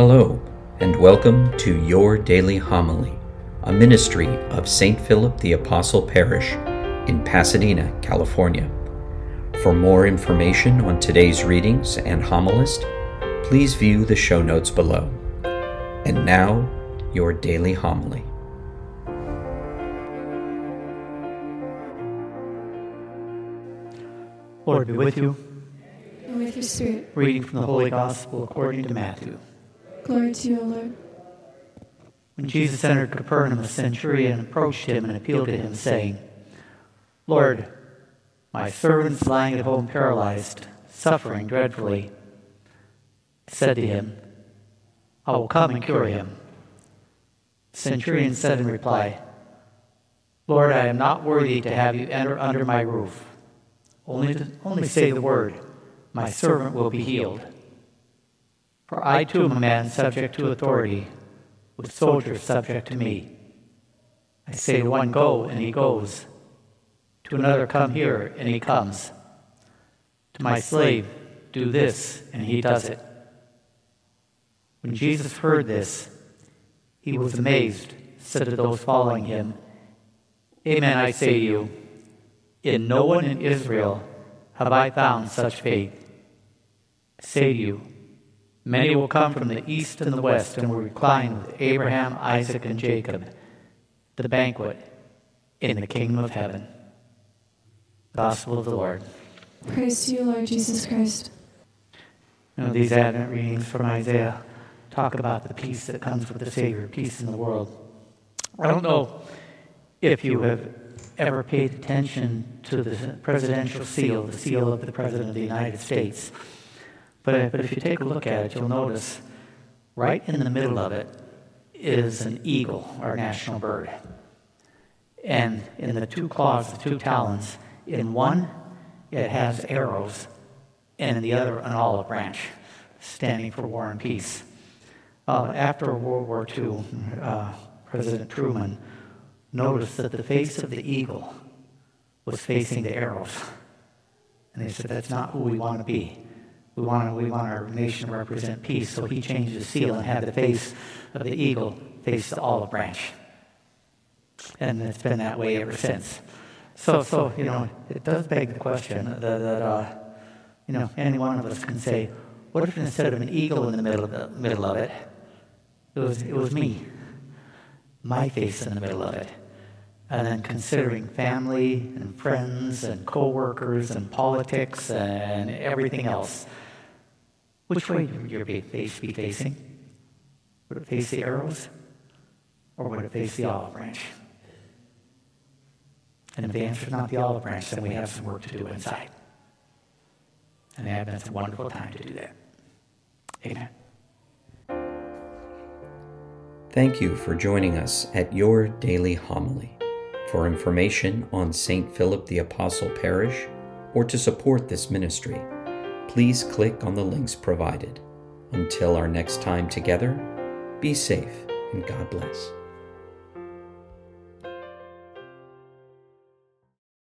Hello, and welcome to Your Daily Homily, a ministry of St. Philip the Apostle Parish in Pasadena, California. For more information on today's readings and homilist, please view the show notes below. And now, your daily homily. Lord be with you. And with your spirit. Reading from the Holy Gospel according to Matthew. Glory to you, Lord. When Jesus entered Capernaum, a centurion approached him and appealed to him, saying, Lord, my servant's lying at home paralyzed, suffering dreadfully. Said to him, I will come and cure him. The centurion said in reply, Lord, I am not worthy to have you enter under my roof. Only, to, only say the word, my servant will be healed. For I too am a man subject to authority, with soldiers subject to me. I say to one, Go, and he goes. To another, Come here, and he comes. To my slave, Do this, and he does it. When Jesus heard this, he was amazed, said to those following him, Amen, I say to you, in no one in Israel have I found such faith. I say to you, Many will come from the east and the west and will recline with Abraham, Isaac, and Jacob the banquet in the kingdom of heaven. Gospel of the Lord. Praise to you, Lord Jesus Christ. You know, these Advent readings from Isaiah talk about the peace that comes with the Savior, peace in the world. I don't know if you have ever paid attention to the presidential seal, the seal of the President of the United States. But, but if you take a look at it, you'll notice right in the middle of it is an eagle, our national bird. And in the two claws, the two talons, in one it has arrows, and in the other an olive branch, standing for war and peace. Uh, after World War II, uh, President Truman noticed that the face of the eagle was facing the arrows. And they said, that's not who we want to be. We want, we want our nation to represent peace. So he changed the seal and had the face of the eagle face the olive branch. And it's been that way ever since. So, so you know, it does beg the question that, that uh, you know, any one of us can say, what if instead of an eagle in the middle of, the, middle of it, it was, it was me, my face in the middle of it? and then considering family and friends and coworkers and politics and everything else. Which way would your face be facing? Would it face the arrows? Or would it face the olive branch? And if the answer is not the olive branch, then we have some work to do inside. And Advent's a wonderful time to do that. Amen. Thank you for joining us at Your Daily Homily. For information on St. Philip the Apostle Parish or to support this ministry, please click on the links provided. Until our next time together, be safe and God bless.